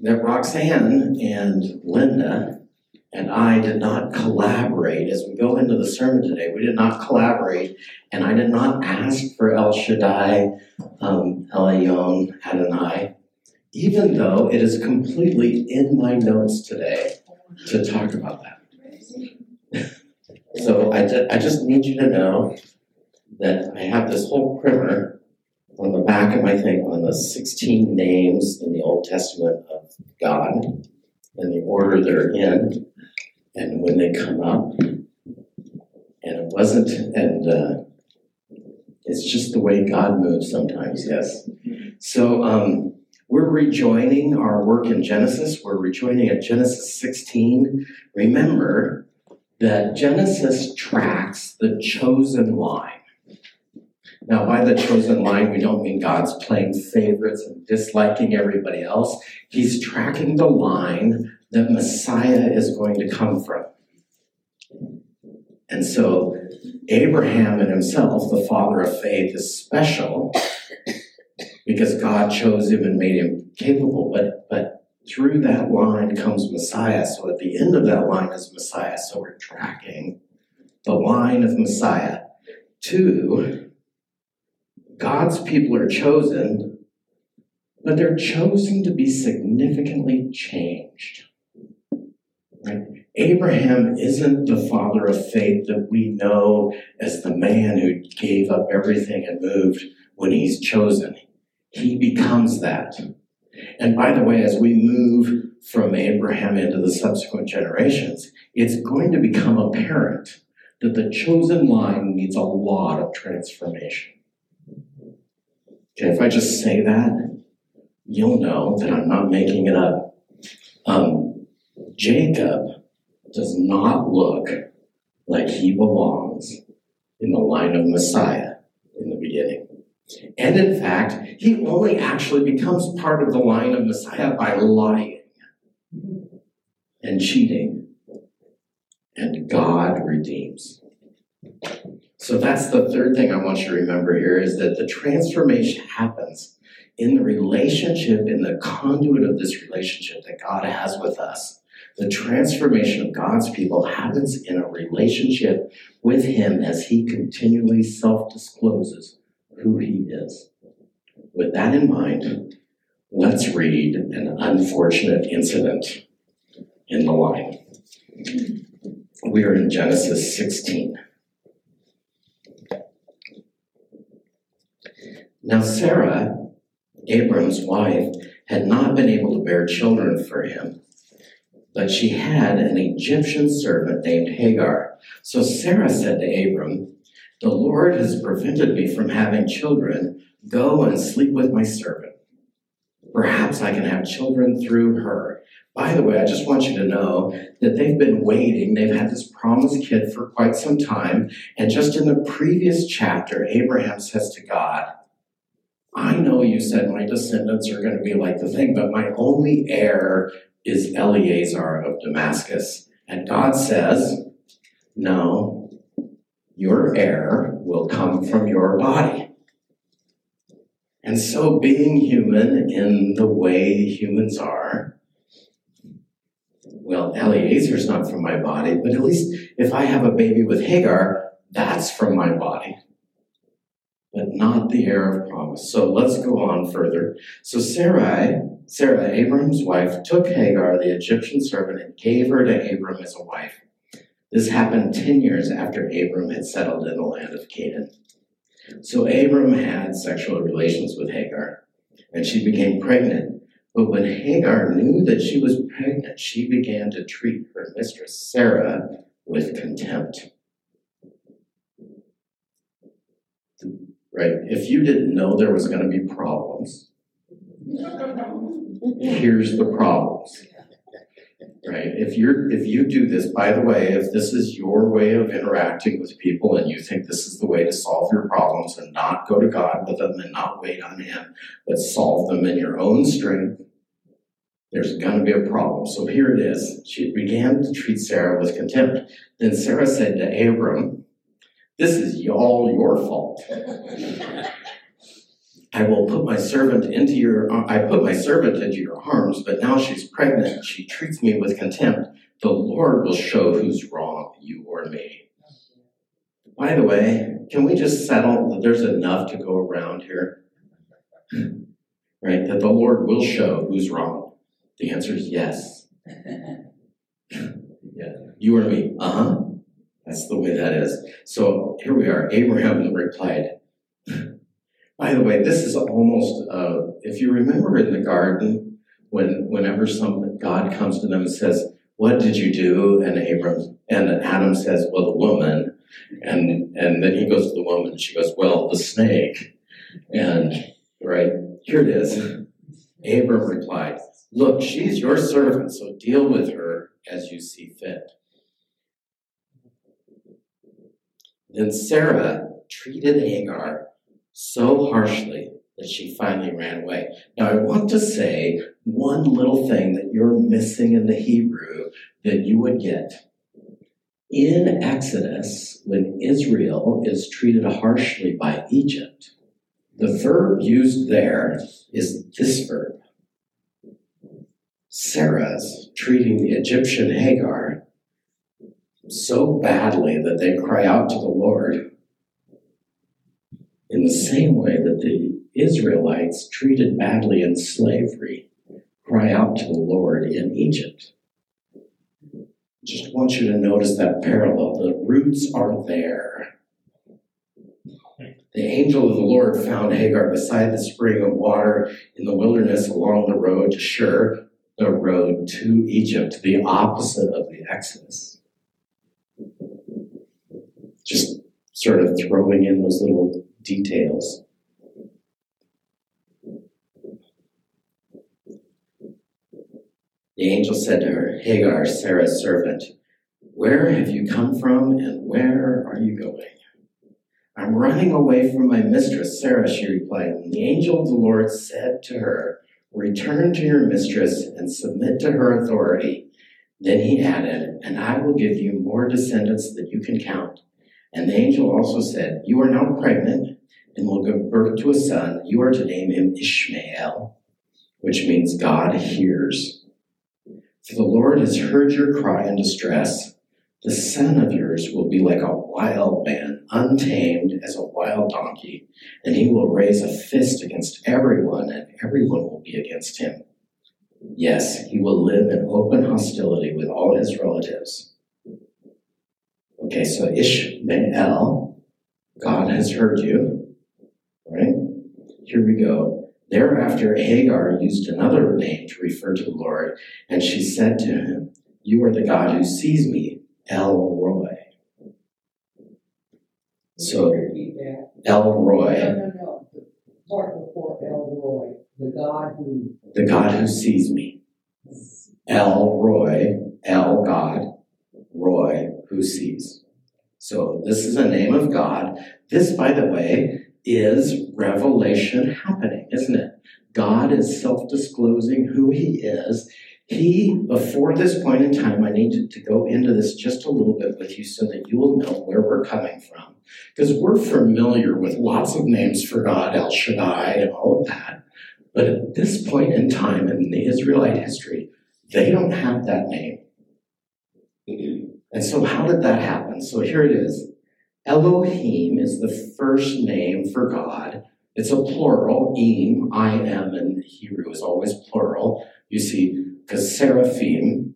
that Roxanne and Linda and I did not collaborate as we go into the sermon today. We did not collaborate, and I did not ask for El Shaddai, um, Elyon, Adonai, even though it is completely in my notes today to talk about that. so I, ju- I just need you to know that I have this whole primer on the back of my thing on the 16 names in the Old Testament of God and the order they're in and when they come up. And it wasn't, and uh, it's just the way God moves sometimes, yes. So um, we're rejoining our work in Genesis. We're rejoining at Genesis 16. Remember that Genesis tracks the chosen line. Now, by the chosen line, we don't mean God's playing favorites and disliking everybody else. He's tracking the line that Messiah is going to come from. And so, Abraham and himself, the father of faith, is special because God chose him and made him capable. But, but through that line comes Messiah. So, at the end of that line is Messiah. So, we're tracking the line of Messiah to God's people are chosen, but they're chosen to be significantly changed. Right? Abraham isn't the father of faith that we know as the man who gave up everything and moved when he's chosen. He becomes that. And by the way, as we move from Abraham into the subsequent generations, it's going to become apparent that the chosen line needs a lot of transformation. If I just say that, you'll know that I'm not making it up. Um, Jacob does not look like he belongs in the line of Messiah in the beginning. And in fact, he only actually becomes part of the line of Messiah by lying and cheating. And God redeems. So that's the third thing I want you to remember here is that the transformation happens in the relationship, in the conduit of this relationship that God has with us. The transformation of God's people happens in a relationship with Him as He continually self discloses who He is. With that in mind, let's read an unfortunate incident in the line. We are in Genesis 16. Now, Sarah, Abram's wife, had not been able to bear children for him, but she had an Egyptian servant named Hagar. So Sarah said to Abram, The Lord has prevented me from having children. Go and sleep with my servant. Perhaps I can have children through her. By the way, I just want you to know that they've been waiting. They've had this promised kid for quite some time. And just in the previous chapter, Abraham says to God, I know you said my descendants are going to be like the thing, but my only heir is Eliezer of Damascus. And God says, No, your heir will come from your body. And so, being human in the way humans are, well, Eliezer's not from my body, but at least if I have a baby with Hagar, that's from my body but not the heir of promise. So let's go on further. So Sarai, Sarah, Abram's wife, took Hagar, the Egyptian servant, and gave her to Abram as a wife. This happened 10 years after Abram had settled in the land of Canaan. So Abram had sexual relations with Hagar, and she became pregnant. But when Hagar knew that she was pregnant, she began to treat her mistress, Sarah, with contempt. Right? If you didn't know there was going to be problems, here's the problems. Right? If you're if you do this, by the way, if this is your way of interacting with people and you think this is the way to solve your problems and not go to God with them and not wait on him, but solve them in your own strength, there's going to be a problem. So here it is. She began to treat Sarah with contempt. Then Sarah said to Abram, this is all your fault. I will put my servant into your, I put my servant into your arms, but now she's pregnant. She treats me with contempt. The Lord will show who's wrong, you or me. By the way, can we just settle that there's enough to go around here? Right? That the Lord will show who's wrong. The answer is yes. yeah. You or me? Uh huh. That's the way that is. So here we are. Abraham replied, by the way, this is almost, uh, if you remember in the garden, when whenever some God comes to them and says, "What did you do?" and Abram and Adam says, "Well, the woman," and and then he goes to the woman, she goes, "Well, the snake," and right here it is. Abram replied, "Look, she's your servant, so deal with her as you see fit." Then Sarah treated Hagar so harshly that she finally ran away. Now, I want to say one little thing that you're missing in the Hebrew that you would get. In Exodus, when Israel is treated harshly by Egypt, the verb used there is this verb. Sarah's treating the Egyptian Hagar so badly that they cry out to the Lord in the same way that the Israelites treated badly in slavery cry out to the Lord in Egypt. Just want you to notice that parallel. The roots are there. The angel of the Lord found Hagar beside the spring of water in the wilderness along the road to Shur, the road to Egypt, the opposite of the Exodus. Just sort of throwing in those little details. The angel said to her, Hagar, Sarah's servant, where have you come from and where are you going? I'm running away from my mistress, Sarah, she replied. And the angel of the Lord said to her, Return to your mistress and submit to her authority. Then he added, And I will give you more descendants than you can count. And the angel also said, You are now pregnant and will give birth to a son. You are to name him Ishmael, which means God hears. For the Lord has heard your cry and distress. The son of yours will be like a wild man, untamed as a wild donkey, and he will raise a fist against everyone, and everyone will be against him. Yes, he will live in open hostility with all his relatives. Okay, so Ishmael, God has heard you, right? Here we go. Thereafter, Hagar used another name to refer to the Lord, and she said to him, You are the God who sees me, El Roi. So, El Roi. No, no, no. Part before El Roi, the God who. The God who sees me. El Roi, El God, Roy, who sees. So this is a name of God. This, by the way, is revelation happening, isn't it? God is self disclosing who he is. He, before this point in time, I need to, to go into this just a little bit with you so that you will know where we're coming from. Because we're familiar with lots of names for God, El Shaddai, and all of that. But at this point in time in the Israelite history, they don't have that name. And so, how did that happen? So, here it is Elohim is the first name for God. It's a plural. Im, I am in Hebrew is always plural. You see, because seraphim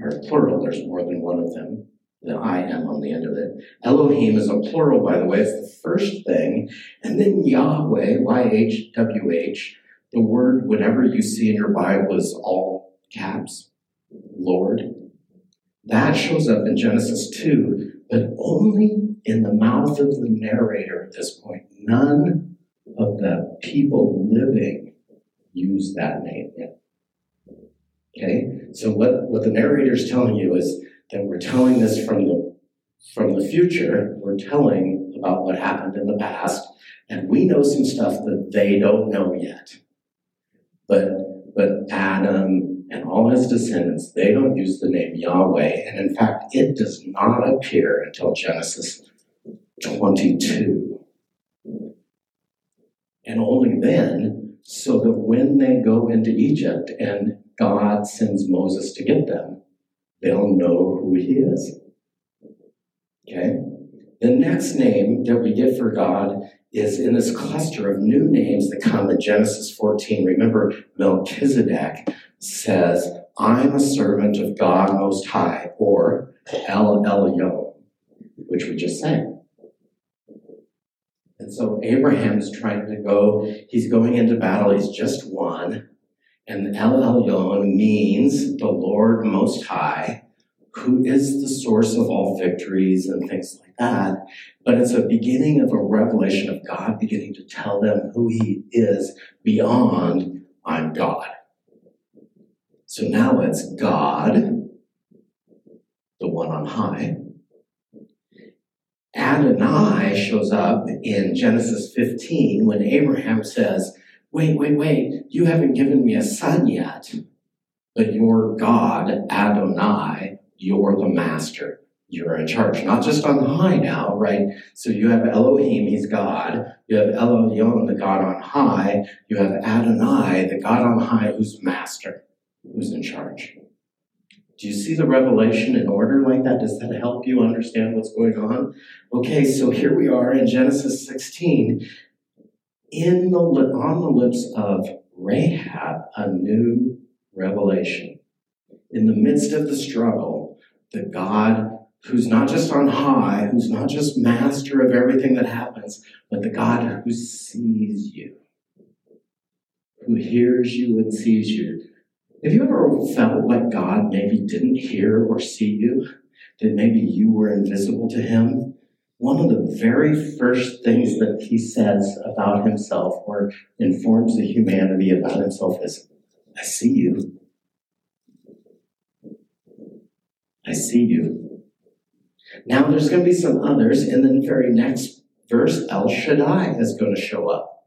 are plural, there's more than one of them. The I am on the end of it. Elohim is a plural, by the way, it's the first thing. And then Yahweh, Y H W H, the word, whenever you see in your Bible, is all caps, Lord. That shows up in Genesis 2, but only in the mouth of the narrator at this point. None of the people living use that name yet. Okay? So what, what the narrator is telling you is that we're telling this from the from the future, we're telling about what happened in the past, and we know some stuff that they don't know yet. But but Adam and all his descendants, they don't use the name Yahweh, and in fact, it does not appear until Genesis 22. And only then, so that when they go into Egypt and God sends Moses to get them, they'll know who he is. Okay? The next name that we get for God is in this cluster of new names that come in Genesis 14. Remember, Melchizedek says, I'm a servant of God Most High, or El Elyon, which we just sang. And so Abraham is trying to go, he's going into battle, he's just won. And El Elyon means the Lord Most High, who is the source of all victories and things like that. But it's a beginning of a revelation of God beginning to tell them who He is beyond, I'm God. So now it's God, the one on high. Adonai shows up in Genesis 15 when Abraham says, Wait, wait, wait, you haven't given me a son yet, but you're God, Adonai, you're the master. You're in charge, not just on high now, right? So you have Elohim, he's God. You have Elyon, the God on high. You have Adonai, the God on high, who's master, who's in charge. Do you see the revelation in order like that? Does that help you understand what's going on? Okay, so here we are in Genesis 16, in the on the lips of Rahab, a new revelation. In the midst of the struggle, the God who's not just on high, who's not just master of everything that happens, but the God who sees you, who hears you and sees you. Have you ever felt like God maybe didn't hear or see you? That maybe you were invisible to him? One of the very first things that he says about himself or informs the humanity about himself is, I see you. I see you. Now there's going to be some others, and the very next verse, El Shaddai is going to show up.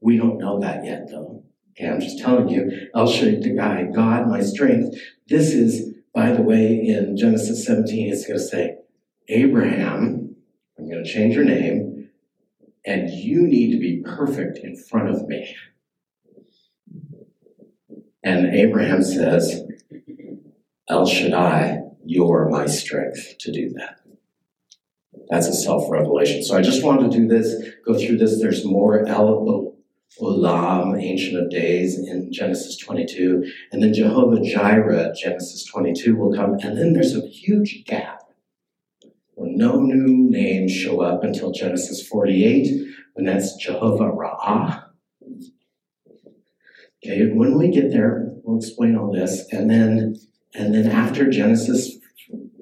We don't know that yet, though. Okay, I'm just telling you, El Shaddai, God, my strength. This is, by the way, in Genesis 17, it's going to say, Abraham, I'm going to change your name, and you need to be perfect in front of me. And Abraham says, El Shaddai, you're my strength to do that. That's a self revelation. So I just wanted to do this, go through this. There's more Olam, Ancient of Days, in Genesis 22. And then Jehovah Jireh, Genesis 22, will come. And then there's a huge gap where no new names show up until Genesis 48, and that's Jehovah Ra'ah. Okay, when we get there, we'll explain all this. And then and then after Genesis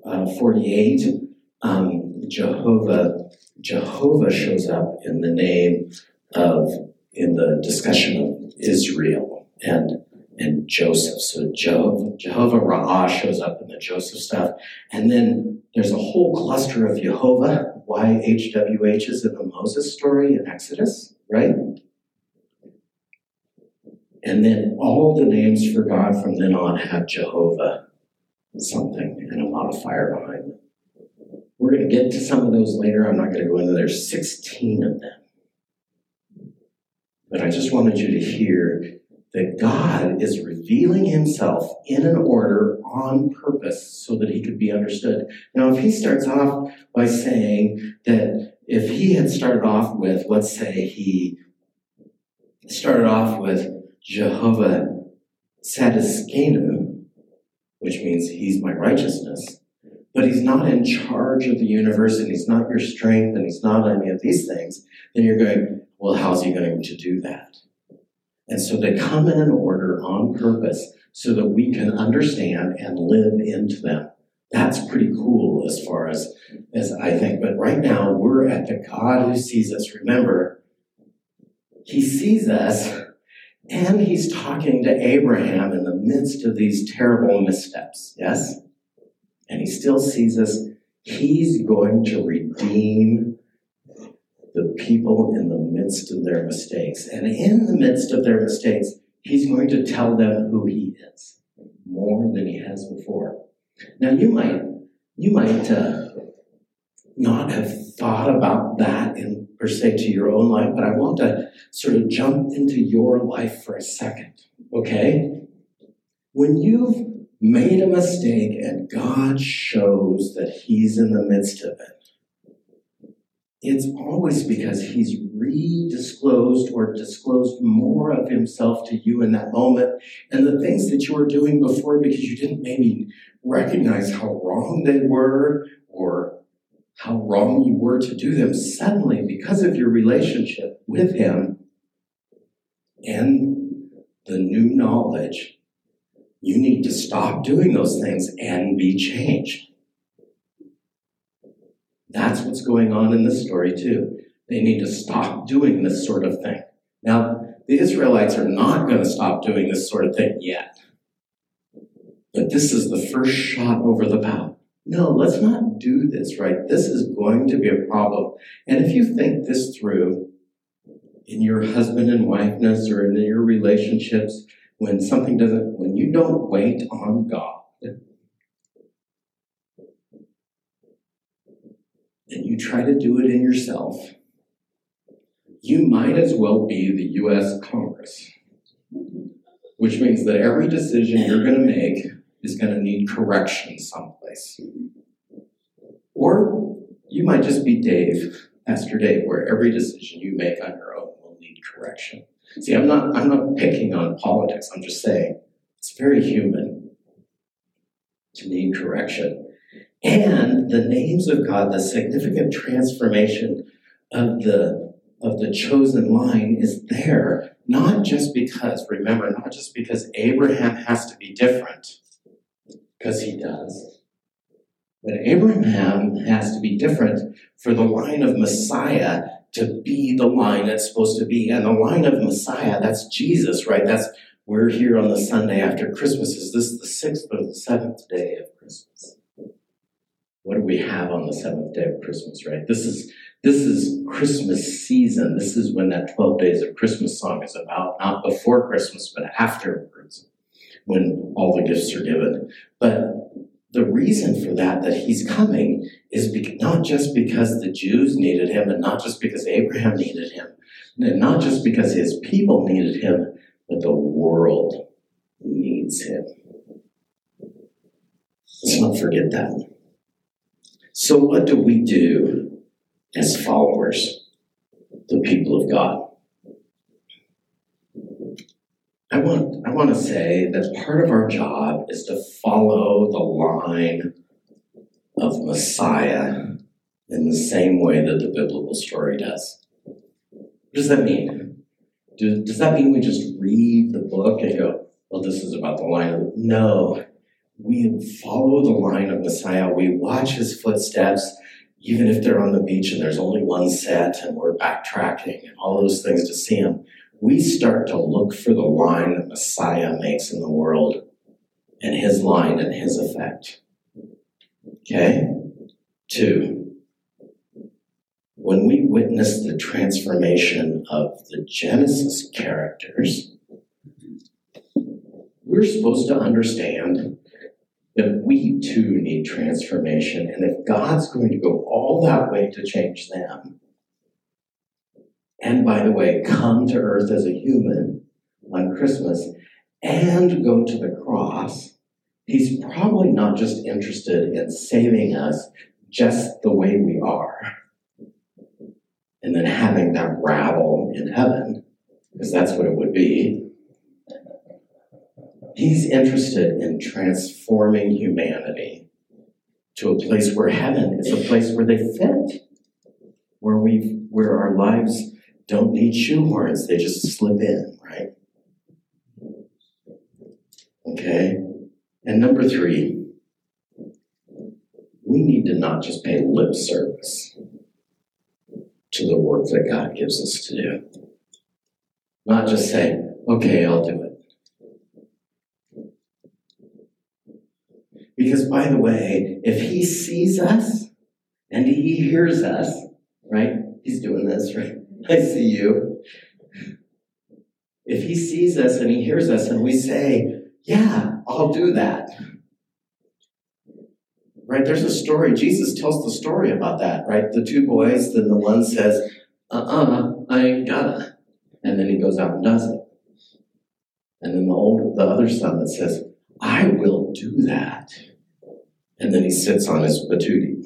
uh, 48, um, Jehovah Jehovah shows up in the name of in the discussion of Israel and and Joseph. So Jehovah, Jehovah Ra'ah shows up in the Joseph stuff, and then there's a whole cluster of Jehovah YHWHs in the Moses story in Exodus, right? And then all the names for God from then on have Jehovah something and a modifier behind them. We're going to get to some of those later. I'm not going to go into there. There's 16 of them. But I just wanted you to hear that God is revealing himself in an order on purpose so that he could be understood. Now, if he starts off by saying that if he had started off with, let's say he started off with Jehovah Tsidkenu, which means he's my righteousness, but he's not in charge of the universe and he's not your strength and he's not any of these things, then you're going, well, how's he going to do that? And so they come in an order on purpose so that we can understand and live into them. That's pretty cool as far as, as I think. But right now, we're at the God who sees us. Remember, he sees us and he's talking to Abraham in the midst of these terrible missteps. Yes? And he still sees us. He's going to redeem the people in the midst of their mistakes. And in the midst of their mistakes, he's going to tell them who he is more than he has before. Now you might, you might, uh, not have thought about that in per se to your own life, but I want to sort of jump into your life for a second, okay? When you've made a mistake and God shows that He's in the midst of it, it's always because He's redisclosed or disclosed more of Himself to you in that moment. And the things that you were doing before because you didn't maybe recognize how wrong they were or how wrong you were to do them, suddenly, because of your relationship with Him and the new knowledge, you need to stop doing those things and be changed. That's what's going on in this story, too. They need to stop doing this sort of thing. Now, the Israelites are not going to stop doing this sort of thing yet. But this is the first shot over the bow. No, let's not do this, right? This is going to be a problem. And if you think this through in your husband and wifeness or in your relationships, when something doesn't, when you don't wait on God, and you try to do it in yourself, you might as well be the US Congress, which means that every decision you're going to make is going to need correction someplace. Or you might just be Dave, Pastor Dave, where every decision you make on your own will need correction. See, I'm not, I'm not picking on politics. I'm just saying it's very human to need correction. And the names of God, the significant transformation of the of the chosen line is there, not just because, remember, not just because Abraham has to be different, because he does. But Abraham has to be different for the line of Messiah to be the line it's supposed to be. And the line of Messiah, that's Jesus, right? That's we're here on the Sunday after Christmas. Is this the sixth or the seventh day of Christmas? What do we have on the seventh day of Christmas, right? This is this is Christmas season. This is when that 12 days of Christmas song is about, not before Christmas, but afterwards, when all the gifts are given. But the reason for that, that he's coming, is be- not just because the Jews needed him, and not just because Abraham needed him, and not just because his people needed him, but the world needs him. Let's not forget that. So, what do we do as followers, the people of God? I want, I want to say that part of our job is to follow the line of Messiah in the same way that the biblical story does. What does that mean? Do, does that mean we just read the book and go, well, this is about the line of. No. We follow the line of Messiah. We watch his footsteps, even if they're on the beach and there's only one set and we're backtracking and all those things to see him we start to look for the line that Messiah makes in the world and his line and his effect. Okay? Two, when we witness the transformation of the Genesis characters, we're supposed to understand that we too need transformation. And if God's going to go all that way to change them, and by the way, come to earth as a human on Christmas and go to the cross, he's probably not just interested in saving us just the way we are and then having that rabble in heaven, because that's what it would be. He's interested in transforming humanity to a place where heaven is a place where they fit, where we where our lives don't need shoehorns, they just slip in, right? Okay? And number three, we need to not just pay lip service to the work that God gives us to do. Not just say, okay, I'll do it. Because, by the way, if He sees us and He hears us, right? He's doing this, right? I see you. If he sees us and he hears us and we say, Yeah, I'll do that. Right? There's a story. Jesus tells the story about that, right? The two boys, then the one says, uh uh I ain't gonna. And then he goes out and does it. And then the older, the other son that says, I will do that. And then he sits on his patootie,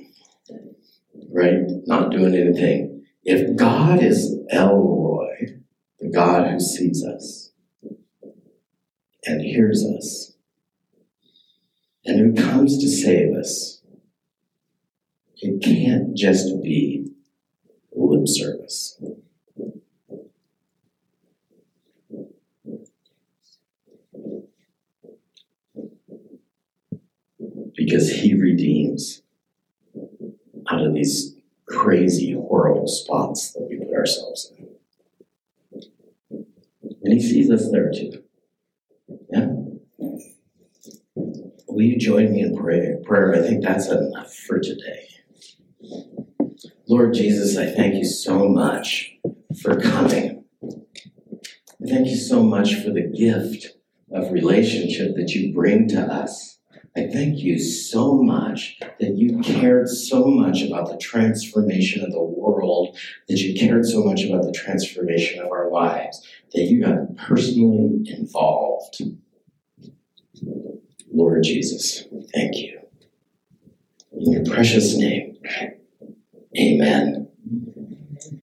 right? Not doing anything. If God is El Roi, the God who sees us and hears us, and who comes to save us, it can't just be lip service. Because he redeems out of these crazy, horrible spots that we put ourselves in. And he sees us there too. Yeah? Will you join me in prayer? Prayer, I think that's enough for today. Lord Jesus, I thank you so much for coming. I thank you so much for the gift of relationship that you bring to us. I thank you so much that you cared so much about the transformation of the world, that you cared so much about the transformation of our lives, that you got personally involved. Lord Jesus, thank you. In your precious name, amen.